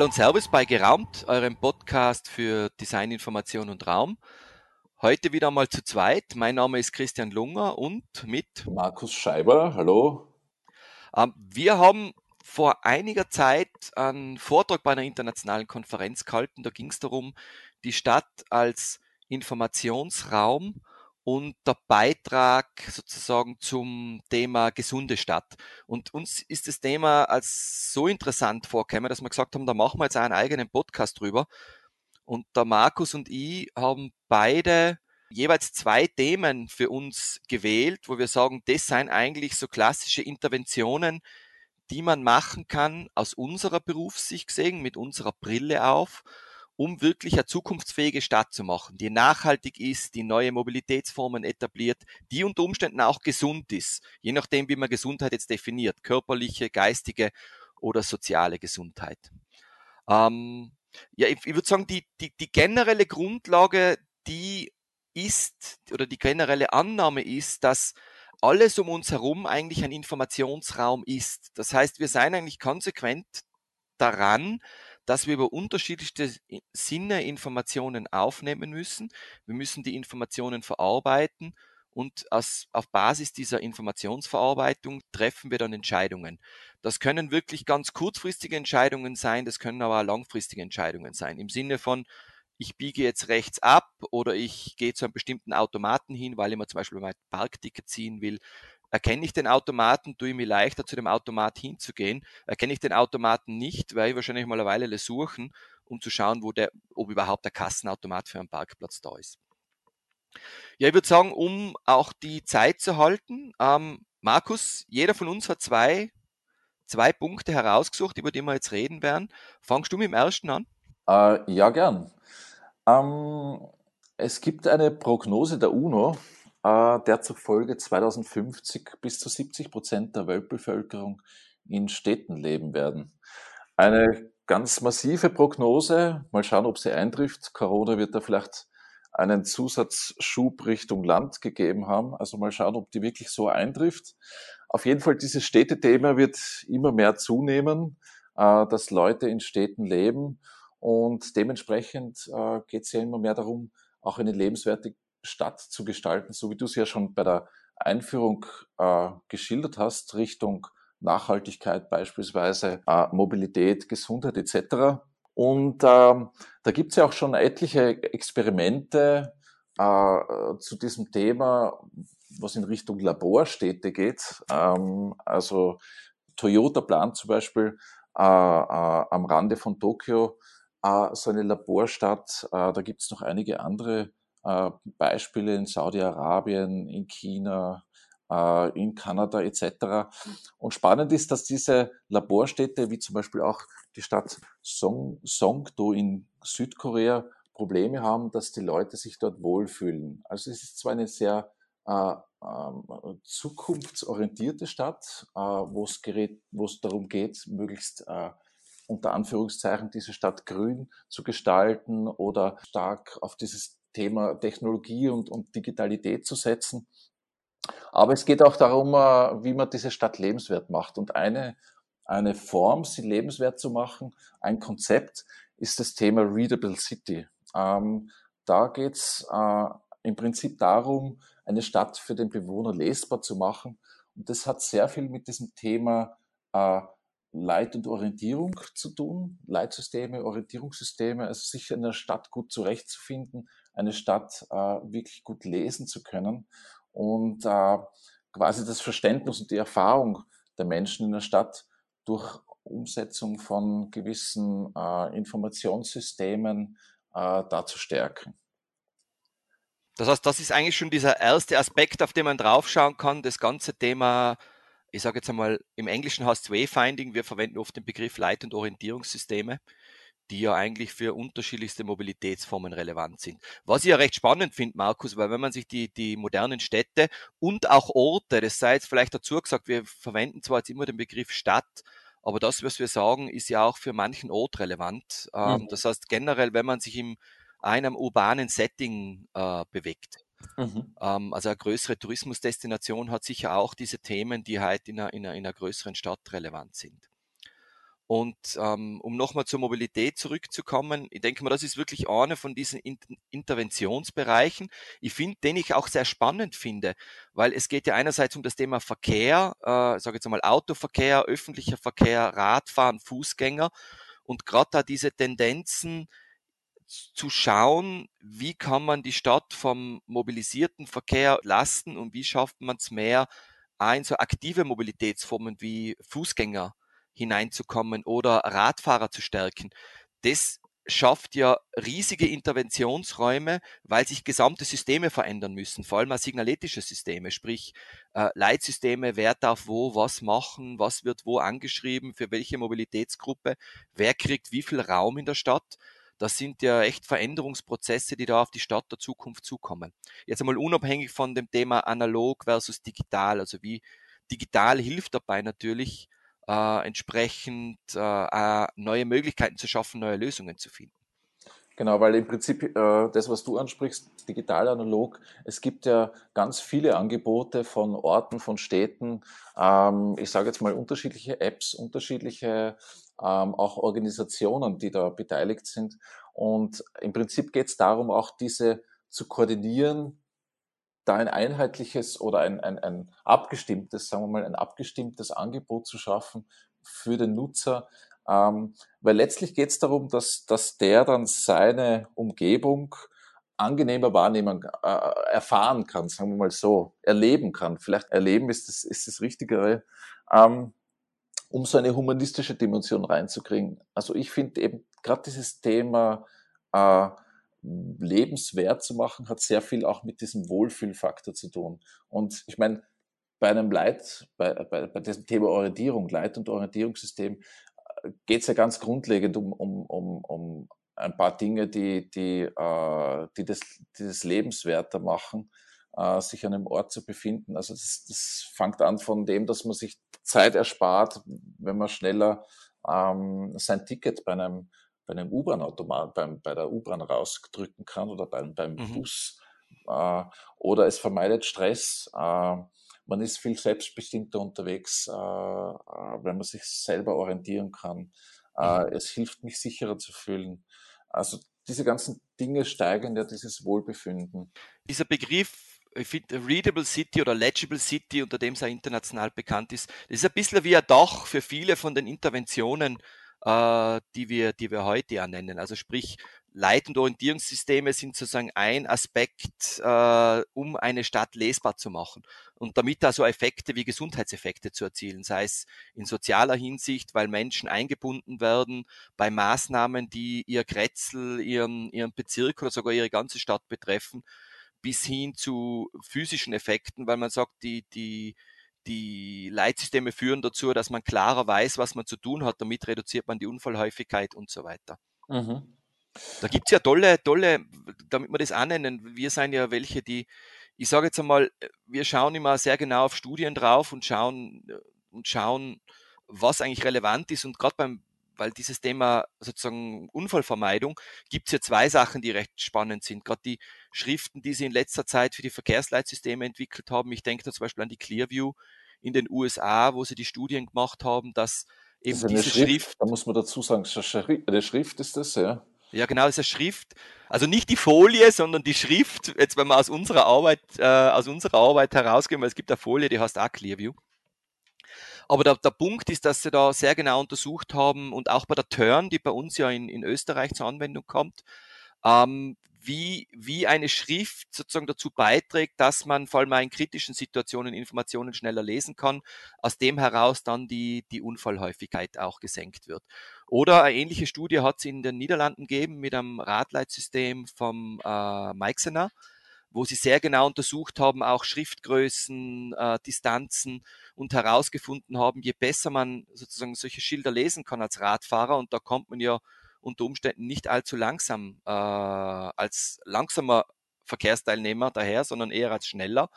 Hallo und Servus bei Geraumt, eurem Podcast für Design, Information und Raum. Heute wieder mal zu zweit. Mein Name ist Christian Lunger und mit Markus Scheiber. Hallo. Ähm, wir haben vor einiger Zeit einen Vortrag bei einer internationalen Konferenz gehalten. Da ging es darum, die Stadt als Informationsraum und der Beitrag sozusagen zum Thema gesunde Stadt. Und uns ist das Thema als so interessant vorgekommen, dass wir gesagt haben, da machen wir jetzt einen eigenen Podcast drüber. Und der Markus und ich haben beide jeweils zwei Themen für uns gewählt, wo wir sagen, das seien eigentlich so klassische Interventionen, die man machen kann aus unserer Berufssicht gesehen, mit unserer Brille auf, um wirklich eine zukunftsfähige Stadt zu machen, die nachhaltig ist, die neue Mobilitätsformen etabliert, die unter Umständen auch gesund ist, je nachdem, wie man Gesundheit jetzt definiert, körperliche, geistige oder soziale Gesundheit. Ähm, ja, ich, ich würde sagen, die, die, die generelle Grundlage, die ist, oder die generelle Annahme ist, dass alles um uns herum eigentlich ein Informationsraum ist. Das heißt, wir seien eigentlich konsequent daran, dass wir über unterschiedlichste Sinne Informationen aufnehmen müssen. Wir müssen die Informationen verarbeiten und aus, auf Basis dieser Informationsverarbeitung treffen wir dann Entscheidungen. Das können wirklich ganz kurzfristige Entscheidungen sein, das können aber auch langfristige Entscheidungen sein. Im Sinne von, ich biege jetzt rechts ab oder ich gehe zu einem bestimmten Automaten hin, weil ich mir zum Beispiel mein Parkticket ziehen will. Erkenne ich den Automaten, tue ich mir leichter, zu dem Automat hinzugehen. Erkenne ich den Automaten nicht, werde ich wahrscheinlich mal eine Weile suchen, um zu schauen, wo der, ob überhaupt der Kassenautomat für einen Parkplatz da ist. Ja, ich würde sagen, um auch die Zeit zu halten, ähm, Markus, jeder von uns hat zwei, zwei Punkte herausgesucht, über die wir jetzt reden werden. Fangst du mit dem ersten an? Äh, ja, gern. Ähm, es gibt eine Prognose der UNO, der zufolge 2050 bis zu 70 Prozent der Weltbevölkerung in Städten leben werden. Eine ganz massive Prognose. Mal schauen, ob sie eintrifft. Corona wird da vielleicht einen Zusatzschub Richtung Land gegeben haben. Also mal schauen, ob die wirklich so eintrifft. Auf jeden Fall, dieses Städtethema wird immer mehr zunehmen, äh, dass Leute in Städten leben. Und dementsprechend äh, geht es ja immer mehr darum, auch eine lebenswerte Stadt zu gestalten, so wie du es ja schon bei der Einführung äh, geschildert hast, Richtung Nachhaltigkeit beispielsweise, äh, Mobilität, Gesundheit etc. Und ähm, da gibt es ja auch schon etliche Experimente äh, zu diesem Thema, was in Richtung Laborstädte geht. Ähm, also Toyota plant zum Beispiel äh, äh, am Rande von Tokio äh, so eine Laborstadt. Äh, da gibt es noch einige andere äh, Beispiele in Saudi-Arabien, in China, äh, in Kanada etc. Und spannend ist, dass diese Laborstädte, wie zum Beispiel auch die Stadt Song, Songdo in Südkorea, Probleme haben, dass die Leute sich dort wohlfühlen. Also es ist zwar eine sehr äh, äh, zukunftsorientierte Stadt, äh, wo es darum geht, möglichst äh, unter Anführungszeichen diese Stadt grün zu gestalten oder stark auf dieses Thema Technologie und, und Digitalität zu setzen. Aber es geht auch darum, äh, wie man diese Stadt lebenswert macht. Und eine, eine Form, sie lebenswert zu machen, ein Konzept, ist das Thema Readable City. Ähm, da geht es äh, im Prinzip darum, eine Stadt für den Bewohner lesbar zu machen. Und das hat sehr viel mit diesem Thema äh, Leit- und Orientierung zu tun, Leitsysteme, Orientierungssysteme, also sich in der Stadt gut zurechtzufinden, eine Stadt äh, wirklich gut lesen zu können und äh, quasi das Verständnis und die Erfahrung der Menschen in der Stadt durch Umsetzung von gewissen äh, Informationssystemen äh, da zu stärken. Das heißt, das ist eigentlich schon dieser erste Aspekt, auf den man draufschauen kann, das ganze Thema ich sage jetzt einmal, im Englischen heißt es Wayfinding, wir verwenden oft den Begriff Leit- und Orientierungssysteme, die ja eigentlich für unterschiedlichste Mobilitätsformen relevant sind. Was ich ja recht spannend finde, Markus, weil wenn man sich die, die modernen Städte und auch Orte, das sei jetzt vielleicht dazu gesagt, wir verwenden zwar jetzt immer den Begriff Stadt, aber das, was wir sagen, ist ja auch für manchen Ort relevant. Ähm, mhm. Das heißt generell, wenn man sich in einem urbanen Setting äh, bewegt, Mhm. Ähm, also eine größere Tourismusdestination hat sicher auch diese Themen, die halt in einer, in einer, in einer größeren Stadt relevant sind. Und ähm, um nochmal zur Mobilität zurückzukommen, ich denke mal, das ist wirklich einer von diesen Inter Interventionsbereichen. Ich finde, den ich auch sehr spannend finde, weil es geht ja einerseits um das Thema Verkehr, äh, sage jetzt einmal Autoverkehr, öffentlicher Verkehr, Radfahren, Fußgänger und gerade da diese Tendenzen zu schauen, wie kann man die Stadt vom mobilisierten Verkehr lasten und wie schafft man es mehr, in so aktive Mobilitätsformen wie Fußgänger hineinzukommen oder Radfahrer zu stärken. Das schafft ja riesige Interventionsräume, weil sich gesamte Systeme verändern müssen, vor allem signaletische Systeme, sprich äh, Leitsysteme, wer darf wo was machen, was wird wo angeschrieben, für welche Mobilitätsgruppe, wer kriegt wie viel Raum in der Stadt. Das sind ja echt Veränderungsprozesse, die da auf die Stadt der Zukunft zukommen. Jetzt einmal unabhängig von dem Thema analog versus digital, also wie digital hilft dabei natürlich, äh, entsprechend äh, neue Möglichkeiten zu schaffen, neue Lösungen zu finden. Genau, weil im Prinzip äh, das, was du ansprichst, digital analog, es gibt ja ganz viele Angebote von Orten, von Städten, ähm, ich sage jetzt mal unterschiedliche Apps, unterschiedliche ähm, auch Organisationen, die da beteiligt sind. Und im Prinzip geht es darum, auch diese zu koordinieren, da ein einheitliches oder ein, ein, ein abgestimmtes, sagen wir mal, ein abgestimmtes Angebot zu schaffen für den Nutzer. Ähm, weil letztlich geht es darum, dass, dass der dann seine Umgebung angenehmer wahrnehmen, äh, erfahren kann, sagen wir mal so, erleben kann. Vielleicht erleben ist das, ist das Richtigere, ähm, um so eine humanistische Dimension reinzukriegen. Also ich finde eben gerade dieses Thema äh, lebenswert zu machen, hat sehr viel auch mit diesem Wohlfühlfaktor zu tun. Und ich meine, bei einem Leit, bei, bei, bei diesem Thema Orientierung, Leit- und Orientierungssystem, äh, geht es ja ganz grundlegend um, um, um, um ein paar Dinge, die, die, äh, die, das, die das lebenswerter machen, äh, sich an einem Ort zu befinden. Also das, das fängt an von dem, dass man sich Zeit erspart, wenn man schneller ähm, sein Ticket bei einem bei einem U-Bahn-Automat, beim, bei der U-Bahn rausdrücken kann oder beim, beim mhm. Bus. Äh, oder es vermeidet Stress. Äh, man ist viel selbstbestimmter unterwegs, äh, äh wenn man sich selber orientieren kann. Äh, mhm. Es hilft mich sicherer zu fühlen. Also diese ganzen Dinge steigern ja dieses Wohlbefinden. Dieser Begriff Readable City oder Legible City, unter dem es auch international bekannt ist, das ist ein bisschen wie ein Dach für viele von den Interventionen, äh, die, wir, die wir heute ja nennen. Also sprich, Leit- und Orientierungssysteme sind sozusagen ein Aspekt, äh, um eine Stadt lesbar zu machen und damit da so Effekte wie Gesundheitseffekte zu erzielen, sei es in sozialer Hinsicht, weil Menschen eingebunden werden bei Maßnahmen, die ihr Kretzel, ihren, ihren Bezirk oder sogar ihre ganze Stadt betreffen, bis hin zu physischen Effekten, weil man sagt, die, die, die Leitsysteme führen dazu, dass man klarer weiß, was man zu tun hat. Damit reduziert man die Unfallhäufigkeit und so weiter. Mhm. Da gibt's ja tolle, tolle, damit wir das annennen, wir sind ja welche, die, ich sage jetzt einmal, wir schauen immer sehr genau auf Studien drauf und schauen und schauen, was eigentlich relevant ist. Und gerade beim weil dieses Thema sozusagen Unfallvermeidung gibt es ja zwei Sachen, die recht spannend sind. Gerade die Schriften, die sie in letzter Zeit für die Verkehrsleitsysteme entwickelt haben. Ich denke da zum Beispiel an die Clearview in den USA, wo sie die Studien gemacht haben, dass eben das diese Schrift, Schrift, Da muss man dazu sagen, eine Schrift ist das, ja. Ja, genau, das ist eine Schrift. Also nicht die Folie, sondern die Schrift. Jetzt, wenn wir aus unserer Arbeit, äh, aus unserer Arbeit herausgehen, weil es gibt eine Folie, die heißt auch Clearview. Aber der, der Punkt ist, dass sie da sehr genau untersucht haben und auch bei der Turn, die bei uns ja in, in Österreich zur Anwendung kommt, ähm, wie, wie eine Schrift sozusagen dazu beiträgt, dass man vor allem in kritischen Situationen Informationen schneller lesen kann, aus dem heraus dann die, die Unfallhäufigkeit auch gesenkt wird. Oder eine ähnliche Studie hat es in den Niederlanden gegeben mit einem Radleitsystem vom äh, Meixener, wo sie sehr genau untersucht haben, auch Schriftgrößen, äh, Distanzen und herausgefunden haben, je besser man sozusagen solche Schilder lesen kann als Radfahrer, und da kommt man ja unter Umständen nicht allzu langsam äh, als langsamer Verkehrsteilnehmer daher, sondern eher als schneller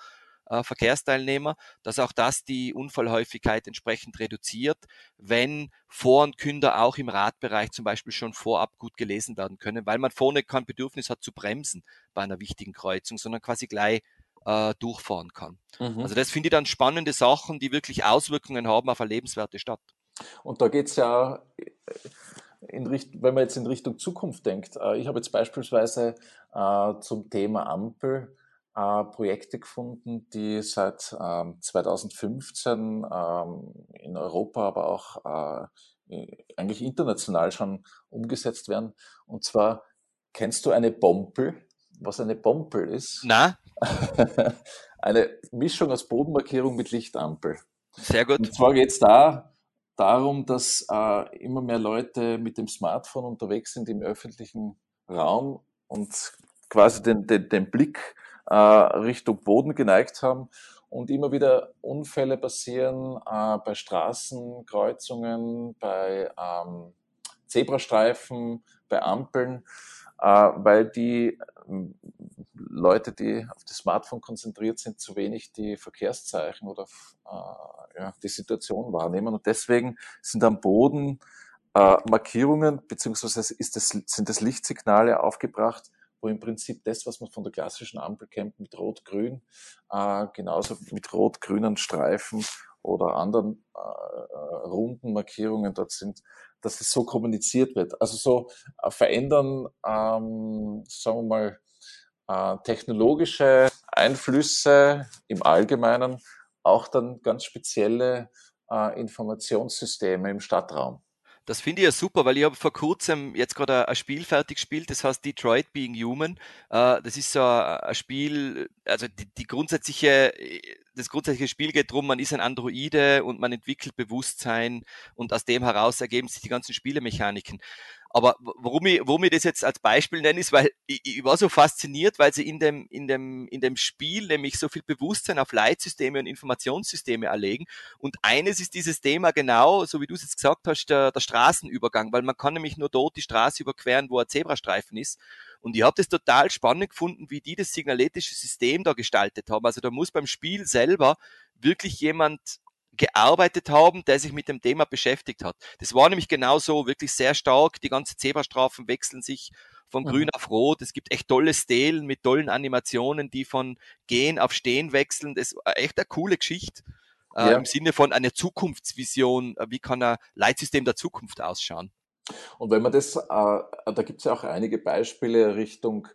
äh, Verkehrsteilnehmer, dass auch das die Unfallhäufigkeit entsprechend reduziert, wenn Vor- und Künder auch im Radbereich zum Beispiel schon vorab gut gelesen werden können, weil man vorne kein Bedürfnis hat zu bremsen bei einer wichtigen Kreuzung, sondern quasi gleich äh, durchfahren kann. Mhm. Also das finde ich dann spannende Sachen, die wirklich Auswirkungen haben auf eine lebenswerte Stadt. Und da geht es ja, in Richt wenn man jetzt in Richtung Zukunft denkt, äh, ich habe jetzt beispielsweise äh, zum Thema Ampel äh, Projekte gefunden, die seit ähm, 2015 ähm, in Europa, aber auch eigentlich international schon umgesetzt werden. Und zwar, kennst du eine Bompel? Was eine Bompel ist? Na? eine Mischung aus Bodenmarkierung mit Lichtampel. Sehr gut. Und zwar geht es da darum, dass äh, immer mehr Leute mit dem Smartphone unterwegs sind im öffentlichen Raum und quasi den, den, den Blick äh, Richtung Boden geneigt haben und immer wieder Unfälle passieren äh, bei Straßenkreuzungen, bei ähm, Zebrastreifen, bei Ampeln, äh, weil die Leute, die auf das Smartphone konzentriert sind, zu wenig die Verkehrszeichen oder äh, ja, die Situation wahrnehmen. Und deswegen sind am Boden äh, Markierungen beziehungsweise ist das, sind das Lichtsignale aufgebracht, wo im Prinzip das, was man von der klassischen Ampel kennt, mit Rot-Grün, äh, genauso mit rot-grünen Streifen oder anderen äh, äh, runden Markierungen dort sind, dass es so kommuniziert wird. Also so äh, verändern, ähm, sagen wir mal, technologische Einflüsse im Allgemeinen auch dann ganz spezielle äh, Informationssysteme im Stadtraum. Das finde ich ja super, weil ich habe vor kurzem jetzt gerade ein Spiel fertig gespielt, das heißt Detroit Being Human. Äh, das ist so ein Spiel, also die, die grundsätzliche, das grundsätzliche Spiel geht darum, man ist ein Androide und man entwickelt Bewusstsein und aus dem heraus ergeben sich die ganzen Spielemechaniken. Aber warum ich, warum ich das jetzt als Beispiel nenne, ist, weil ich, ich war so fasziniert, weil sie in dem, in dem, in dem Spiel nämlich so viel Bewusstsein auf Leitsysteme und Informationssysteme erlegen. Und eines ist dieses Thema genau, so wie du es jetzt gesagt hast, der, der Straßenübergang, weil man kann nämlich nur dort die Straße überqueren, wo ein Zebrastreifen ist. Und ich habe das total spannend gefunden, wie die das signaletische System da gestaltet haben. Also da muss beim Spiel selber wirklich jemand gearbeitet haben, der sich mit dem Thema beschäftigt hat. Das war nämlich genauso wirklich sehr stark. Die ganzen Zebrastrafen wechseln sich von grün mhm. auf rot. Es gibt echt tolle Stelen mit tollen Animationen, die von gehen auf stehen wechseln. Das ist echt eine coole Geschichte. Äh, ja. Im Sinne von einer Zukunftsvision. Wie kann ein Leitsystem der Zukunft ausschauen? Und wenn man das, äh, da gibt es ja auch einige Beispiele Richtung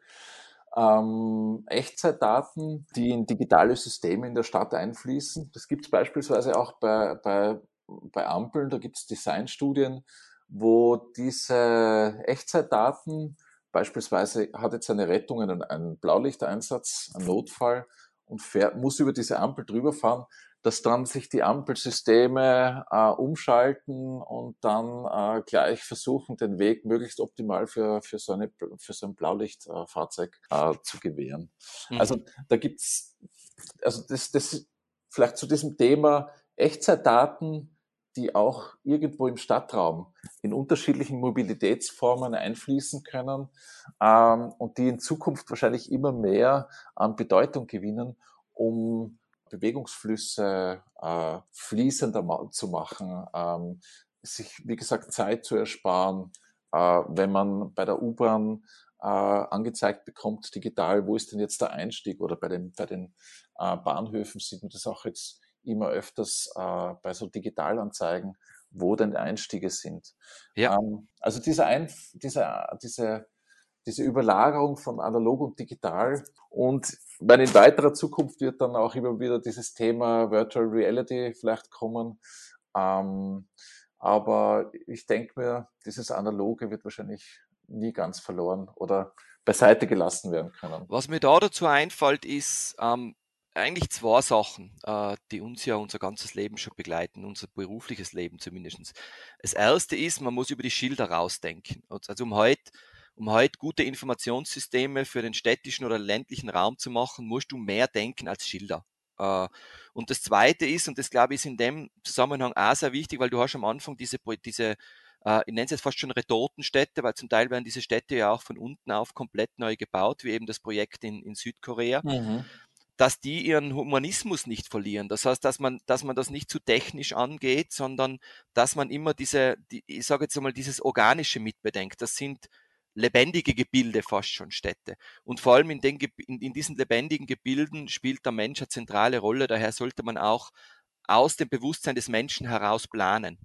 ähm, Echtzeitdaten, die in digitale Systeme in der Stadt einfließen. Das gibt es beispielsweise auch bei, bei, bei Ampeln, da gibt es Designstudien, wo diese Echtzeitdaten, beispielsweise hat jetzt eine Rettung einen, einen Blaulichteinsatz, einen Notfall und fährt, muss über diese Ampel drüber fahren, dass dann sich die Ampelsysteme äh, umschalten und dann äh, gleich versuchen, den Weg möglichst optimal für, für, so, eine, für so ein Blaulichtfahrzeug äh, zu gewähren. Mhm. Also da gibt's, also das, das vielleicht zu diesem Thema Echtzeitdaten, die auch irgendwo im Stadtraum in unterschiedlichen Mobilitätsformen einfließen können ähm, und die in Zukunft wahrscheinlich immer mehr an Bedeutung gewinnen, um Bewegungsflüsse äh, fließender zu machen, ähm, sich, wie gesagt, Zeit zu ersparen, äh, wenn man bei der U-Bahn äh, angezeigt bekommt, digital, wo ist denn jetzt der Einstieg? Oder bei den, bei den äh, Bahnhöfen sieht man das auch jetzt immer öfters äh, bei so Digitalanzeigen, wo denn Einstiege sind. Ja. Ähm, also dieser, Ein dieser, diese, diese Überlagerung von analog und digital und meine, in weiterer Zukunft wird dann auch immer wieder dieses Thema Virtual Reality vielleicht kommen. Ähm, aber ich denke mir, dieses Analoge wird wahrscheinlich nie ganz verloren oder beiseite gelassen werden können. Was mir da dazu einfällt, ist ähm, eigentlich zwei Sachen, äh, die uns ja unser ganzes Leben schon begleiten, unser berufliches Leben zumindest. Das erste ist, man muss über die Schilder rausdenken. Also um heute um heute gute Informationssysteme für den städtischen oder ländlichen Raum zu machen, musst du mehr denken als Schilder. Äh, und das Zweite ist, und das glaube ich ist in dem Zusammenhang auch sehr wichtig, weil du hast am Anfang diese, diese äh, ich nenne es jetzt fast schon Retortenstädte, weil zum Teil werden diese Städte ja auch von unten auf komplett neu gebaut, wie eben das Projekt in, in Südkorea. Mhm dass die ihren Humanismus nicht verlieren. Das heißt, dass man, dass man das nicht zu technisch angeht, sondern dass man immer diese, die, ich sage jetzt einmal, dieses Organische mitbedenkt. Das sind lebendige Gebilde fast schon Städte. Und vor allem in, den, in, in diesen lebendigen Gebilden spielt der Mensch eine zentrale Rolle. Daher sollte man auch aus dem Bewusstsein des Menschen heraus planen.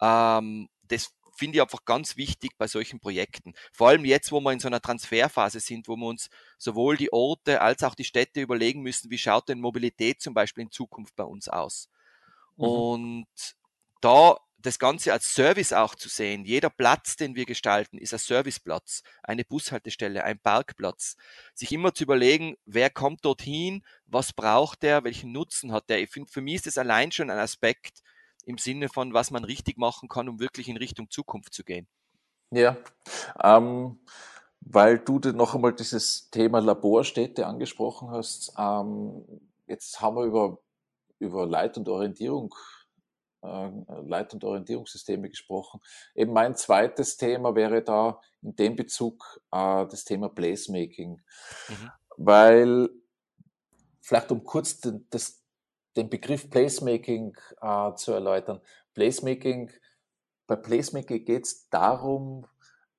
Ähm, das finde ich einfach ganz wichtig bei solchen Projekten. Vor allem jetzt, wo wir in so einer Transferphase sind, wo wir uns sowohl die Orte als auch die Städte überlegen müssen, wie schaut denn Mobilität zum Beispiel in Zukunft bei uns aus. Mhm. Und da das Ganze als Service auch zu sehen. Jeder Platz, den wir gestalten, ist ein Serviceplatz, eine Bushaltestelle, ein Parkplatz. Sich immer zu überlegen, wer kommt dorthin, was braucht er, welchen Nutzen hat er. Ich finde, für mich ist das allein schon ein Aspekt im Sinne von, was man richtig machen kann, um wirklich in Richtung Zukunft zu gehen. Ja, ähm, weil du noch einmal dieses Thema Laborstädte angesprochen hast. Ähm, jetzt haben wir über, über Leit- und Orientierung Leit- und Orientierungssysteme gesprochen. Eben mein zweites Thema wäre da in dem Bezug äh, das Thema Placemaking, mhm. weil vielleicht um kurz den, das, den Begriff Placemaking äh, zu erläutern. Placemaking, bei Placemaking geht es darum,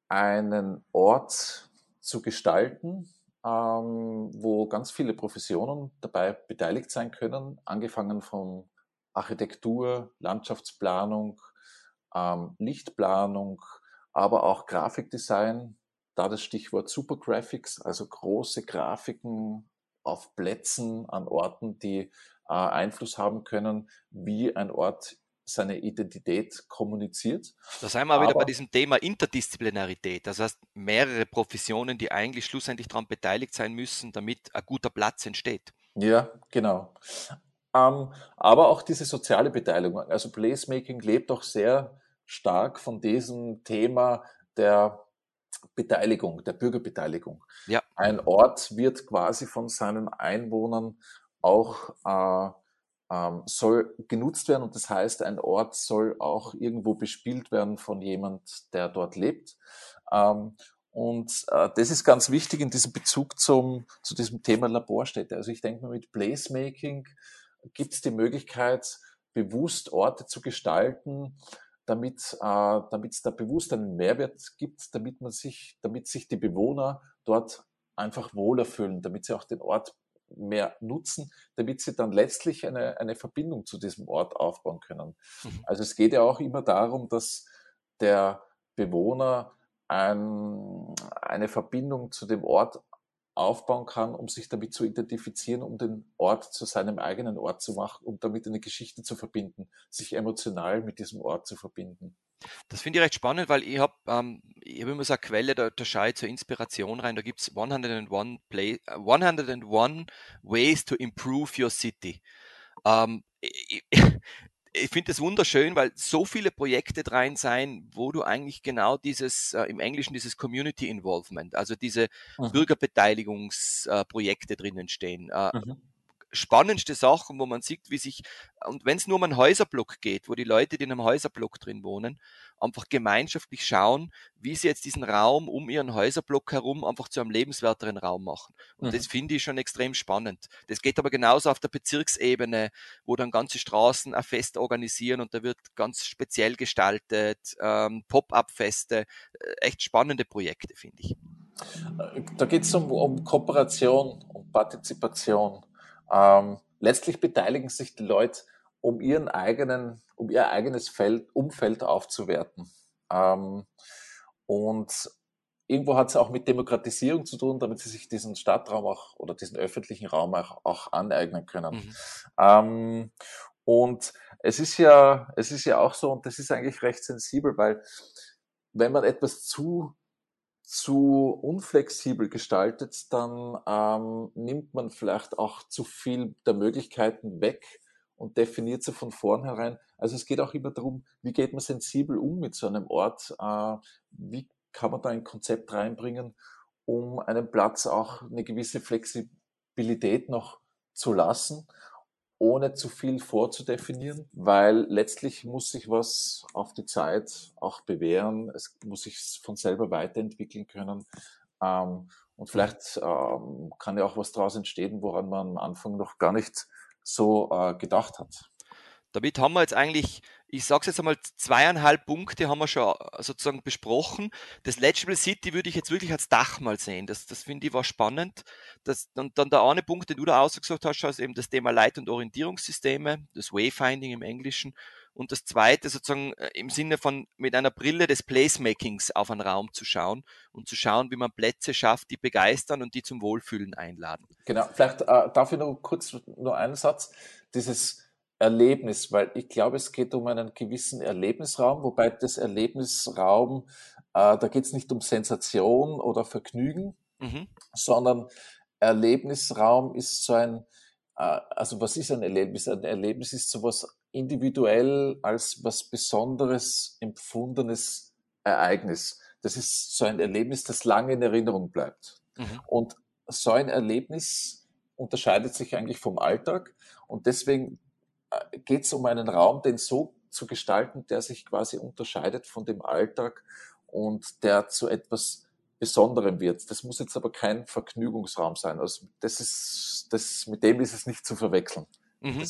einen Ort zu gestalten, ähm, wo ganz viele Professionen dabei beteiligt sein können, angefangen vom Architektur, Landschaftsplanung, ähm, Lichtplanung, aber auch Grafikdesign, da das Stichwort Supergraphics, also große Grafiken auf Plätzen an Orten, die äh, Einfluss haben können, wie ein Ort seine Identität kommuniziert. Da sind wir aber wieder bei diesem Thema Interdisziplinarität. Das heißt, mehrere Professionen, die eigentlich schlussendlich daran beteiligt sein müssen, damit ein guter Platz entsteht. Ja, genau. Ähm, aber auch diese soziale Beteiligung. Also Placemaking lebt auch sehr stark von diesem Thema der Beteiligung, der Bürgerbeteiligung. Ja. Ein Ort wird quasi von seinen Einwohnern auch äh, ähm, soll genutzt werden und das heißt, ein Ort soll auch irgendwo bespielt werden von jemand, der dort lebt. Ähm, und äh, das ist ganz wichtig in diesem Bezug zum, zu diesem Thema Laborstätte. Also ich denke mal mit Placemaking gibt es die Möglichkeit, bewusst Orte zu gestalten, damit äh, damit es da bewusst einen Mehrwert gibt, damit man sich, damit sich die Bewohner dort einfach wohler fühlen, damit sie auch den Ort mehr nutzen, damit sie dann letztlich eine, eine Verbindung zu diesem Ort aufbauen können. Mhm. Also es geht ja auch immer darum, dass der Bewohner ein, eine Verbindung zu dem Ort aufbauen kann, um sich damit zu identifizieren, um den Ort zu seinem eigenen Ort zu machen, um damit eine Geschichte zu verbinden, sich emotional mit diesem Ort zu verbinden. Das finde ich recht spannend, weil ich habe ähm, hab immer so eine Quelle, da, da schaue ich zur Inspiration rein, da gibt es 101, Play, 101 Ways to Improve Your City. Ähm, ich, ich finde es wunderschön, weil so viele Projekte rein sein, wo du eigentlich genau dieses, äh, im Englischen dieses Community Involvement, also diese mhm. Bürgerbeteiligungsprojekte äh, drinnen stehen. Äh, mhm spannendste Sachen, wo man sieht, wie sich, und wenn es nur um einen Häuserblock geht, wo die Leute, die in einem Häuserblock drin wohnen, einfach gemeinschaftlich schauen, wie sie jetzt diesen Raum um ihren Häuserblock herum einfach zu einem lebenswerteren Raum machen. Und mhm. das finde ich schon extrem spannend. Das geht aber genauso auf der Bezirksebene, wo dann ganze Straßen ein Fest organisieren und da wird ganz speziell gestaltet, ähm, Pop-up-Feste, äh, echt spannende Projekte, finde ich. Da geht es um, um Kooperation, um Partizipation. Ähm, letztlich beteiligen sich die Leute, um ihren eigenen, um ihr eigenes Feld, Umfeld aufzuwerten. Ähm, und irgendwo hat es auch mit Demokratisierung zu tun, damit sie sich diesen Stadtraum auch oder diesen öffentlichen Raum auch, auch aneignen können. Mhm. Ähm, und es ist ja, es ist ja auch so, und das ist eigentlich recht sensibel, weil wenn man etwas zu zu unflexibel gestaltet, dann ähm, nimmt man vielleicht auch zu viel der Möglichkeiten weg und definiert sie von vornherein. Also es geht auch immer darum, wie geht man sensibel um mit so einem Ort, äh, wie kann man da ein Konzept reinbringen, um einem Platz auch eine gewisse Flexibilität noch zu lassen ohne zu viel vorzudefinieren, weil letztlich muss sich was auf die Zeit auch bewähren. Es muss sich von selber weiterentwickeln können. Ähm, und vielleicht ähm, kann ja auch was daraus entstehen, woran man am Anfang noch gar nicht so äh, gedacht hat. Damit haben wir jetzt eigentlich, ich sage es jetzt einmal, zweieinhalb Punkte haben wir schon äh, sozusagen besprochen. Das Legible City würde ich jetzt wirklich als Dach mal sehen. Das, das finde ich war spannend. Das, und dann der eine Punkt, den du da ausgesagt hast, ist eben das Thema Leit- und Orientierungssysteme, das Wayfinding im Englischen. und das zweite sozusagen äh, im Sinne von mit einer Brille des Placemakings auf einen Raum zu schauen und zu schauen, wie man Plätze schafft, die begeistern und die zum Wohlfühlen einladen. Genau, vielleicht äh, darf ich noch kurz nur einen Satz. Dieses Erlebnis, weil ich glaube, es geht um einen gewissen Erlebnisraum, wobei das Erlebnisraum, äh, da geht es nicht um Sensation oder Vergnügen, mhm. sondern Erlebnisraum ist so ein, äh, also was ist ein Erlebnis? Ein Erlebnis ist sowas individuell als was Besonderes empfundenes Ereignis. Das ist so ein Erlebnis, das lange in Erinnerung bleibt. Mhm. Und so ein Erlebnis unterscheidet sich eigentlich vom Alltag und deswegen geht es um einen Raum, den so zu gestalten, der sich quasi unterscheidet von dem Alltag und der zu etwas Besonderem wird. Das muss jetzt aber kein Vergnügungsraum sein. Also das ist, das, mit dem ist es nicht zu verwechseln. Mhm.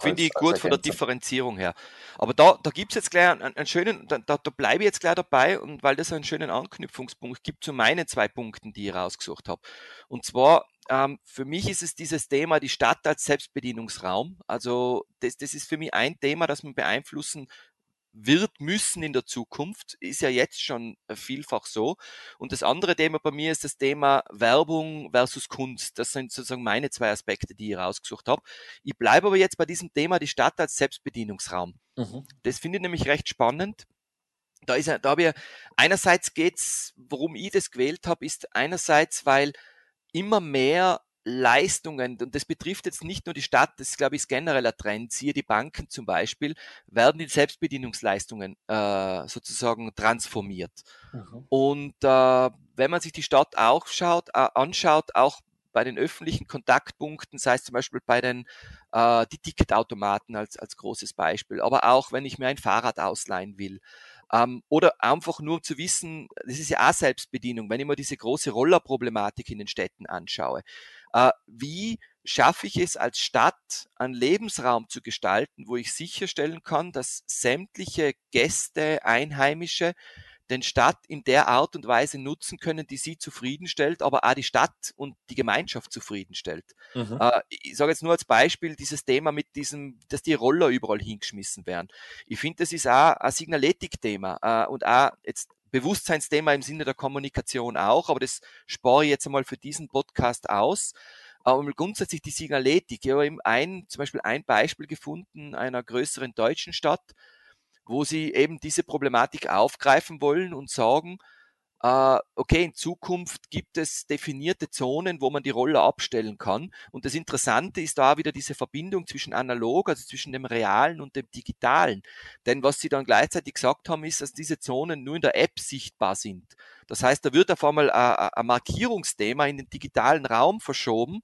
Finde ich gut von der Differenzierung her. Aber da, da gibt es jetzt gleich einen, einen schönen, da, da bleibe ich jetzt gleich dabei und weil das einen schönen Anknüpfungspunkt gibt zu meinen zwei Punkten, die ich rausgesucht habe. Und zwar, ähm, für mich ist es dieses Thema, die Stadt als Selbstbedienungsraum. Also das, das ist für mich ein Thema, das man beeinflussen wird müssen in der Zukunft, ist ja jetzt schon äh, vielfach so. Und das andere Thema bei mir ist das Thema Werbung versus Kunst. Das sind sozusagen meine zwei Aspekte, die ich rausgesucht habe. Ich bleibe aber jetzt bei diesem Thema die Stadt als Selbstbedienungsraum. Mhm. Das finde ich nämlich recht spannend. Da ist da habe ich einerseits geht's, warum ich das gewählt habe, ist einerseits, weil immer mehr Leistungen, und das betrifft jetzt nicht nur die Stadt, das ist, glaube ich, genereller Trend, siehe die Banken zum Beispiel, werden die Selbstbedienungsleistungen äh, sozusagen transformiert. Mhm. Und äh, wenn man sich die Stadt auch schaut, äh, anschaut, auch bei den öffentlichen Kontaktpunkten, sei es zum Beispiel bei den äh, die Ticketautomaten als, als großes Beispiel, aber auch wenn ich mir ein Fahrrad ausleihen will, ähm, oder einfach nur zu wissen, das ist ja auch Selbstbedienung, wenn ich mir diese große Rollerproblematik in den Städten anschaue. Äh, wie schaffe ich es als Stadt, einen Lebensraum zu gestalten, wo ich sicherstellen kann, dass sämtliche Gäste, Einheimische den Stadt in der Art und Weise nutzen können, die sie zufriedenstellt, aber auch die Stadt und die Gemeinschaft zufriedenstellt. Mhm. Äh, ich sage jetzt nur als Beispiel dieses Thema mit diesem, dass die Roller überall hingeschmissen werden. Ich finde, das ist auch ein Signaletik-Thema äh, und auch jetzt Bewusstseinsthema im Sinne der Kommunikation auch, aber das spare ich jetzt einmal für diesen Podcast aus. Aber grundsätzlich die Signaletik. Ich habe eben ein, zum Beispiel ein Beispiel gefunden einer größeren deutschen Stadt, wo sie eben diese Problematik aufgreifen wollen und sagen, äh, okay, in Zukunft gibt es definierte Zonen, wo man die Roller abstellen kann. Und das Interessante ist da wieder diese Verbindung zwischen analog, also zwischen dem realen und dem digitalen. Denn was sie dann gleichzeitig gesagt haben, ist, dass diese Zonen nur in der App sichtbar sind. Das heißt, da wird auf einmal ein Markierungsthema in den digitalen Raum verschoben.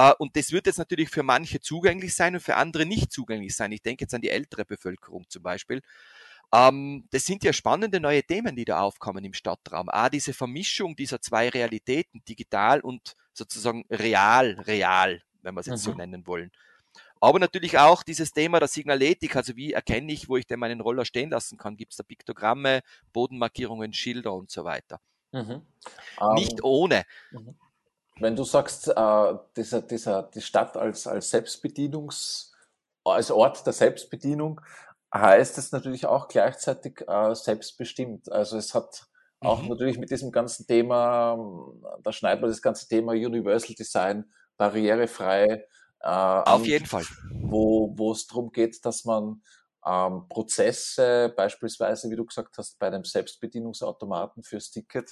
Uh, und das wird jetzt natürlich für manche zugänglich sein und für andere nicht zugänglich sein. Ich denke jetzt an die ältere Bevölkerung zum Beispiel. Ähm, das sind ja spannende neue Themen, die da aufkommen im Stadtraum. Ah, diese Vermischung dieser zwei Realitäten, digital und sozusagen real, real, wenn wir es jetzt mhm. so nennen wollen. Aber natürlich auch dieses Thema der Signaletik, also wie erkenne ich, wo ich denn meinen Roller stehen lassen kann? Gibt es da Piktogramme, Bodenmarkierungen, Schilder und so weiter? Mhm. Nicht um, ähm, ohne. Mhm. Wenn du sagst, äh, dieser, dieser, die Stadt als, als Selbstbedienungs, als Ort der Selbstbedienung, heißt es natürlich auch gleichzeitig äh, selbstbestimmt. Also es hat auch mhm. natürlich mit diesem ganzen Thema, da schneidet man das ganze Thema Universal Design barrierefrei. Äh, Auf jeden Fall. Wo, wo es darum geht, dass man ähm, Prozesse, beispielsweise, wie du gesagt hast, bei einem Selbstbedienungsautomaten fürs Ticket,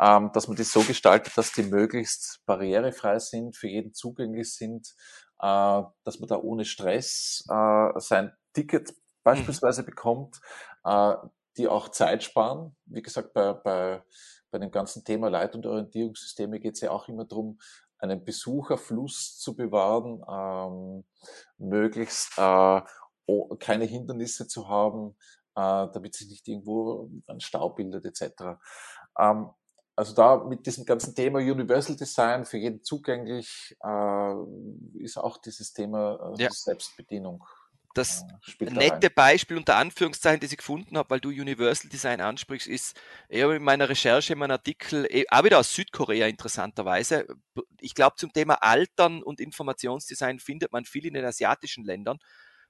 ähm, dass man die so gestaltet, dass die möglichst barrierefrei sind, für jeden zugänglich sind, äh, dass man da ohne Stress äh, sein Ticket beispielsweise mhm. bekommt, äh, die auch Zeit sparen. Wie gesagt, bei, bei, bei dem ganzen Thema Leit- und Orientierungssysteme geht es ja auch immer darum, einen Besucherfluss zu bewahren, ähm, möglichst äh, keine Hindernisse zu haben, äh, damit sich nicht irgendwo ein Stau bildet etc. Ähm, also da mit diesem ganzen Thema Universal Design für jeden zugänglich äh, ist auch dieses Thema äh, ja. Selbstbedienung das ja, nette Beispiel unter Anführungszeichen, das ich gefunden habe, weil du Universal Design ansprichst, ist eher in meiner Recherche in meinem Artikel, eh, auch wieder aus Südkorea interessanterweise. Ich glaube, zum Thema Altern und Informationsdesign findet man viel in den asiatischen Ländern,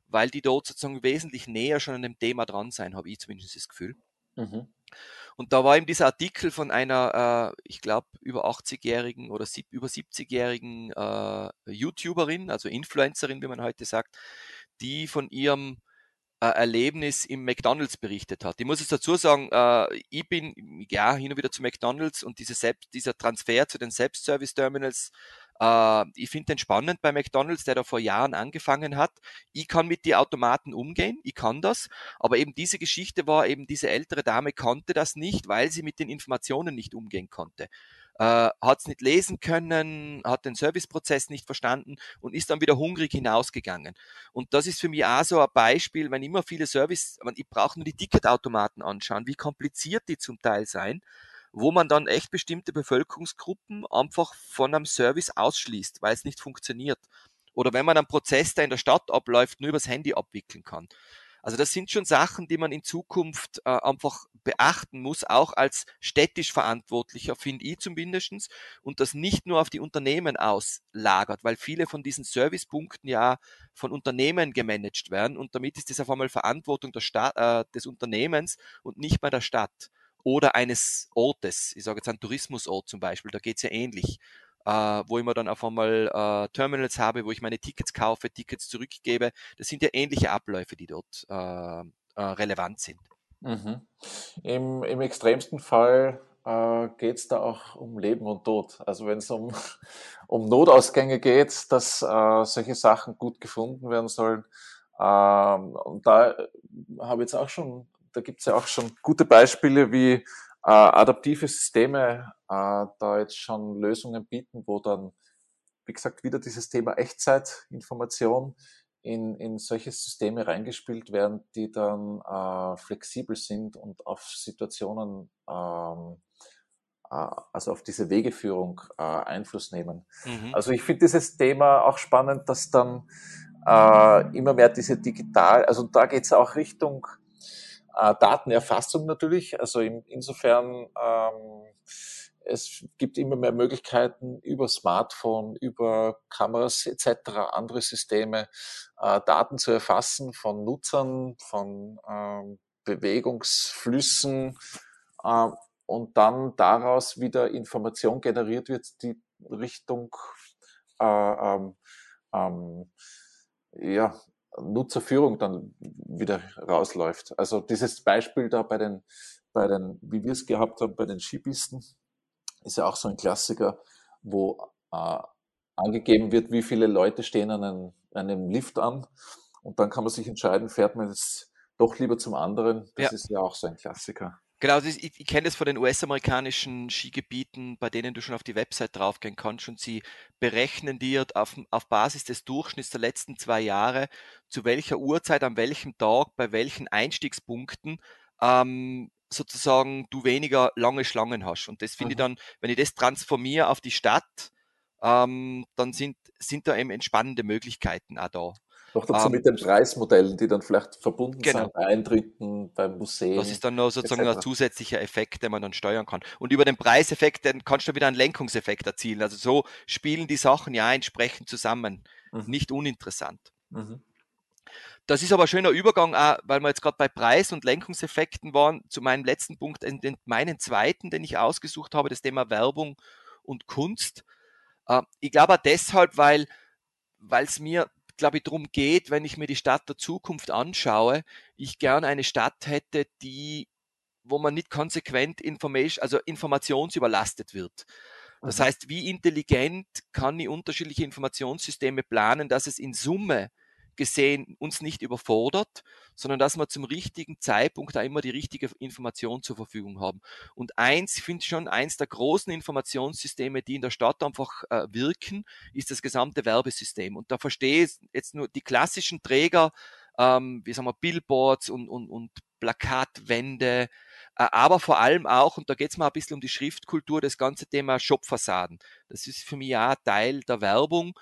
weil die dort sozusagen wesentlich näher schon an dem Thema dran sein, habe ich zumindest das Gefühl. Mhm. Und da war eben dieser Artikel von einer, äh, ich glaube, über 80-jährigen oder sieb, über 70-jährigen äh, YouTuberin, also Influencerin, wie man heute sagt, die von ihrem äh, Erlebnis im McDonalds berichtet hat. Ich muss es dazu sagen, äh, ich bin ja hin und wieder zu McDonalds und diese Selbst, dieser Transfer zu den Selbstservice-Terminals, äh, ich finde den spannend bei McDonalds, der da vor Jahren angefangen hat. Ich kann mit die Automaten umgehen, ich kann das, aber eben diese Geschichte war eben, diese ältere Dame konnte das nicht, weil sie mit den Informationen nicht umgehen konnte äh, hat es nicht lesen können, hat den Serviceprozess nicht verstanden und ist dann wieder hungrig hinausgegangen. Und das ist für mich auch so ein Beispiel, wenn immer viele Service, ich brauche nur die Ticketautomaten anschauen, wie kompliziert die zum Teil sein, wo man dann echt bestimmte Bevölkerungsgruppen einfach von einem Service ausschließt, weil es nicht funktioniert. Oder wenn man einen Prozess, der in der Stadt abläuft, nur übers Handy abwickeln kann. Also das sind schon Sachen, die man in Zukunft äh, einfach beachten muss, auch als städtisch Verantwortlicher, finde ich zumindestens, und das nicht nur auf die Unternehmen auslagert, weil viele von diesen Servicepunkten ja von Unternehmen gemanagt werden und damit ist das auf einmal Verantwortung Stadt, äh, des Unternehmens und nicht bei der Stadt oder eines Ortes. Ich sage jetzt ein Tourismusort zum Beispiel, da geht es ja ähnlich äh, wo ich mir dann auf einmal äh, Terminals habe, wo ich meine Tickets kaufe, Tickets zurückgebe. Das sind ja ähnliche Abläufe, die dort äh, äh relevant sind. Mhm. Im, Im extremsten Fall äh, geht es da auch um Leben und Tod. Also wenn es um, um Notausgänge geht, dass äh, solche Sachen gut gefunden werden sollen. Ähm, und da habe ich jetzt auch schon, da gibt es ja auch schon gute Beispiele, wie äh, adaptive Systeme äh, da jetzt schon Lösungen bieten, wo dann, wie gesagt, wieder dieses Thema Echtzeitinformation in, in solche Systeme reingespielt werden, die dann äh, flexibel sind und auf Situationen, ähm, äh, also auf diese Wegeführung äh, Einfluss nehmen. Mhm. Also ich finde dieses Thema auch spannend, dass dann äh, immer mehr diese digital, also da geht es auch Richtung äh, Datenerfassung natürlich. Also in, insofern, ähm, es gibt immer mehr Möglichkeiten über Smartphone, über Kameras etc., andere Systeme, äh, Daten zu erfassen von Nutzern, von ähm, Bewegungsflüssen äh, und dann daraus wieder Information generiert wird, die Richtung äh, ähm, ähm, ja, Nutzerführung dann wieder rausläuft. Also dieses Beispiel da bei den, bei den, wie wir es gehabt haben, bei den Skipisten, ist ja auch so ein Klassiker, wo äh, angegeben wird, wie viele Leute stehen an einem, einem Lift an und dann kann man sich entscheiden, fährt man jetzt doch lieber zum anderen. Das ja. ist ja auch so ein Klassiker. Genau, ich, ich kenne das von den US-amerikanischen Skigebieten, bei denen du schon auf die Website draufgehen kannst und sie berechnen dir auf, auf Basis des Durchschnitts der letzten zwei Jahre, zu welcher Uhrzeit, an welchem Tag, bei welchen Einstiegspunkten ähm, sozusagen du weniger lange Schlangen hast. Und das finde mhm. ich dann, wenn ich das transformiere auf die Stadt, ähm, dann sind, sind da eben entspannende Möglichkeiten auch da. Noch dazu ähm, mit den Preismodellen, die dann vielleicht verbunden genau. sind, Eintritten beim Museum. Das ist dann noch sozusagen ein zusätzlicher Effekt, den man dann steuern kann. Und über den Preiseffekt, dann kannst du wieder einen Lenkungseffekt erzielen. Also so spielen die Sachen ja entsprechend zusammen. Mhm. Nicht uninteressant. Mhm. Das ist aber ein schöner Übergang, auch, weil wir jetzt gerade bei Preis- und Lenkungseffekten waren, zu meinem letzten Punkt, den, meinen zweiten, den ich ausgesucht habe, das Thema Werbung und Kunst. Äh, ich glaube auch deshalb, weil es mir glaube ich, darum geht, wenn ich mir die Stadt der Zukunft anschaue, ich gern eine Stadt hätte, die, wo man nicht konsequent Information, also informationsüberlastet wird. Das mhm. heißt, wie intelligent kann ich unterschiedliche Informationssysteme planen, dass es in Summe gesehen uns nicht überfordert, sondern dass wir zum richtigen Zeitpunkt da immer die richtige Information zur Verfügung haben. Und eins, ich finde schon, eins der großen Informationssysteme, die in der Stadt einfach äh, wirken, ist das gesamte Werbesystem. Und da verstehe ich jetzt nur die klassischen Träger, ähm, wie sagen wir, Billboards und, und, und Plakatwände, äh, aber vor allem auch, und da geht es mal ein bisschen um die Schriftkultur, das ganze Thema Shopfassaden. Das ist für mich ja Teil der Werbung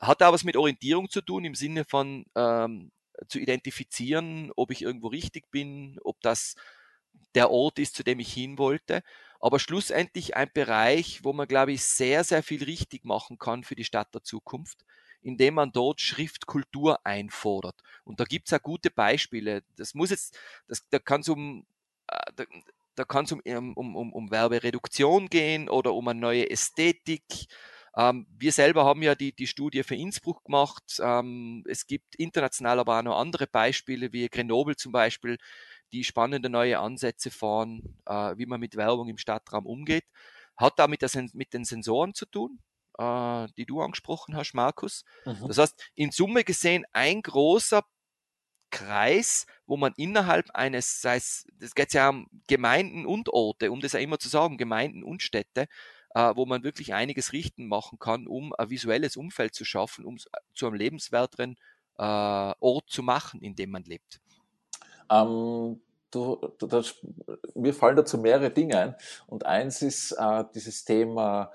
hat auch was mit Orientierung zu tun, im Sinne von ähm, zu identifizieren, ob ich irgendwo richtig bin, ob das der Ort ist, zu dem ich hin wollte. Aber schlussendlich ein Bereich, wo man, glaube ich, sehr, sehr viel richtig machen kann für die Stadt der Zukunft, indem man dort Schriftkultur einfordert. Und da gibt's auch gute Beispiele. Das muss jetzt, das, da kann es um, äh, da, da kann es um, um, um, um Werbereduktion gehen oder um eine neue Ästhetik. Ähm, wir selber haben ja die, die Studie für Innsbruck gemacht. Ähm, es gibt international aber auch noch andere Beispiele, wie Grenoble zum Beispiel, die spannende neue Ansätze fahren, äh, wie man mit Werbung im Stadtraum umgeht. Hat da mit, der, mit den Sensoren zu tun, äh, die du angesprochen hast, Markus. Mhm. Das heißt, in Summe gesehen ein großer Kreis, wo man innerhalb eines, sei es, das geht ja um Gemeinden und Orte, um das ja immer zu sagen, Gemeinden und Städte, äh, wo man wirklich einiges richten machen kann, um ein visuelles Umfeld zu schaffen, um zu einem lebenswerteren äh, Ort zu machen, in dem man lebt. Ähm, du, du, das, mir fallen dazu mehrere Dinge ein. Und eins ist äh, dieses Thema,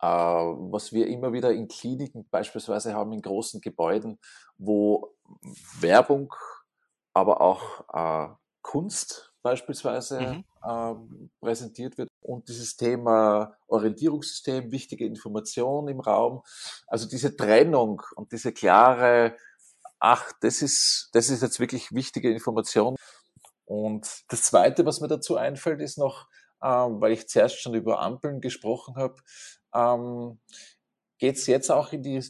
äh, was wir immer wieder in Kliniken beispielsweise haben, in großen Gebäuden, wo Werbung, aber auch äh, Kunst beispielsweise mhm. äh, präsentiert wird und dieses Thema Orientierungssystem, wichtige Information im Raum, also diese Trennung und diese klare, ach, das ist, das ist jetzt wirklich wichtige Information. Und das Zweite, was mir dazu einfällt, ist noch, äh, weil ich zuerst schon über Ampeln gesprochen habe, ähm, geht es jetzt auch in die,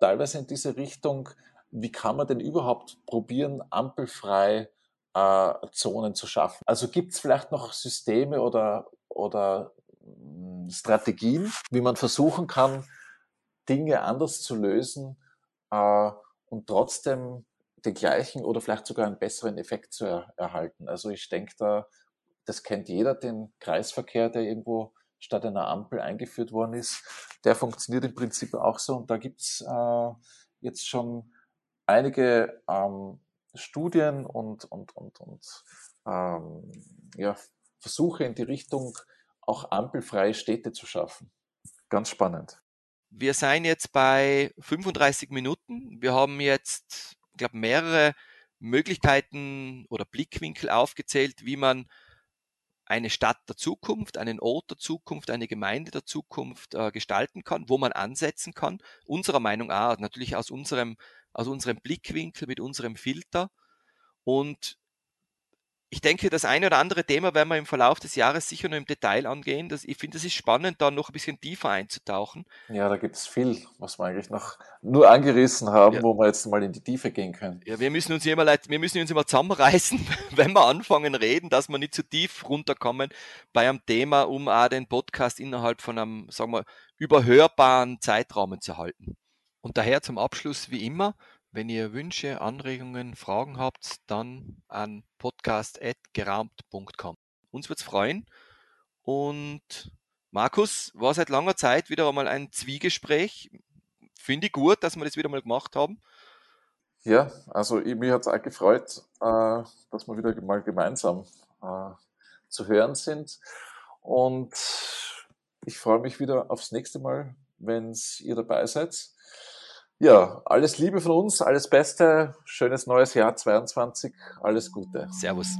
teilweise in diese Richtung, wie kann man denn überhaupt probieren, ampelfrei äh, Zonen zu schaffen? Also gibt es vielleicht noch Systeme oder, oder hm, Strategien, wie man versuchen kann, Dinge anders zu lösen äh, und trotzdem den gleichen oder vielleicht sogar einen besseren Effekt zu er erhalten. Also ich denke da, das kennt jeder, den Kreisverkehr, der irgendwo statt einer Ampel eingeführt worden ist. Der funktioniert im Prinzip auch so und da gibt's äh, jetzt schon einige ähm, Studien und, und, und, und ähm, ja, Versuche in die Richtung, auch ampelfreie Städte zu schaffen. Ganz spannend. Wir seien jetzt bei 35 Minuten. Wir haben jetzt, ich glaube, mehrere Möglichkeiten oder Blickwinkel aufgezählt, wie man eine Stadt der Zukunft, einen Ort der Zukunft, eine Gemeinde der Zukunft äh, gestalten kann, wo man ansetzen kann. Unserer Meinung nach, natürlich aus unserem, aus unserem Blickwinkel, mit unserem Filter. Und ich denke, das eine oder andere Thema werden wir im Verlauf des Jahres sicher noch im Detail angehen. Das, ich finde, es ist spannend, da noch ein bisschen tiefer einzutauchen. Ja, da gibt es viel, was wir eigentlich noch nur angerissen haben, ja. wo wir jetzt mal in die Tiefe gehen können. Ja, wir müssen uns immer, wir müssen uns immer zusammenreißen, wenn wir anfangen reden, dass wir nicht zu tief runterkommen bei einem Thema, um auch den Podcast innerhalb von einem, sagen wir, überhörbaren Zeitrahmen zu halten. Und daher zum Abschluss wie immer, wenn ihr Wünsche, Anregungen, Fragen habt, dann an podcast.geraumt.com. Uns wird's freuen. Und Markus, war seit langer Zeit wieder einmal ein Zwiegespräch. Finde ich gut, dass wir das wieder mal gemacht haben. Ja, also mich hat es auch gefreut, äh, dass wir wieder mal gemeinsam äh, zu hören sind. Und ich freue mich wieder aufs nächste Mal, wenn ihr dabei seid. Ja, alles Liebe von uns, alles Beste, schönes neues Jahr 22, alles Gute. Servus.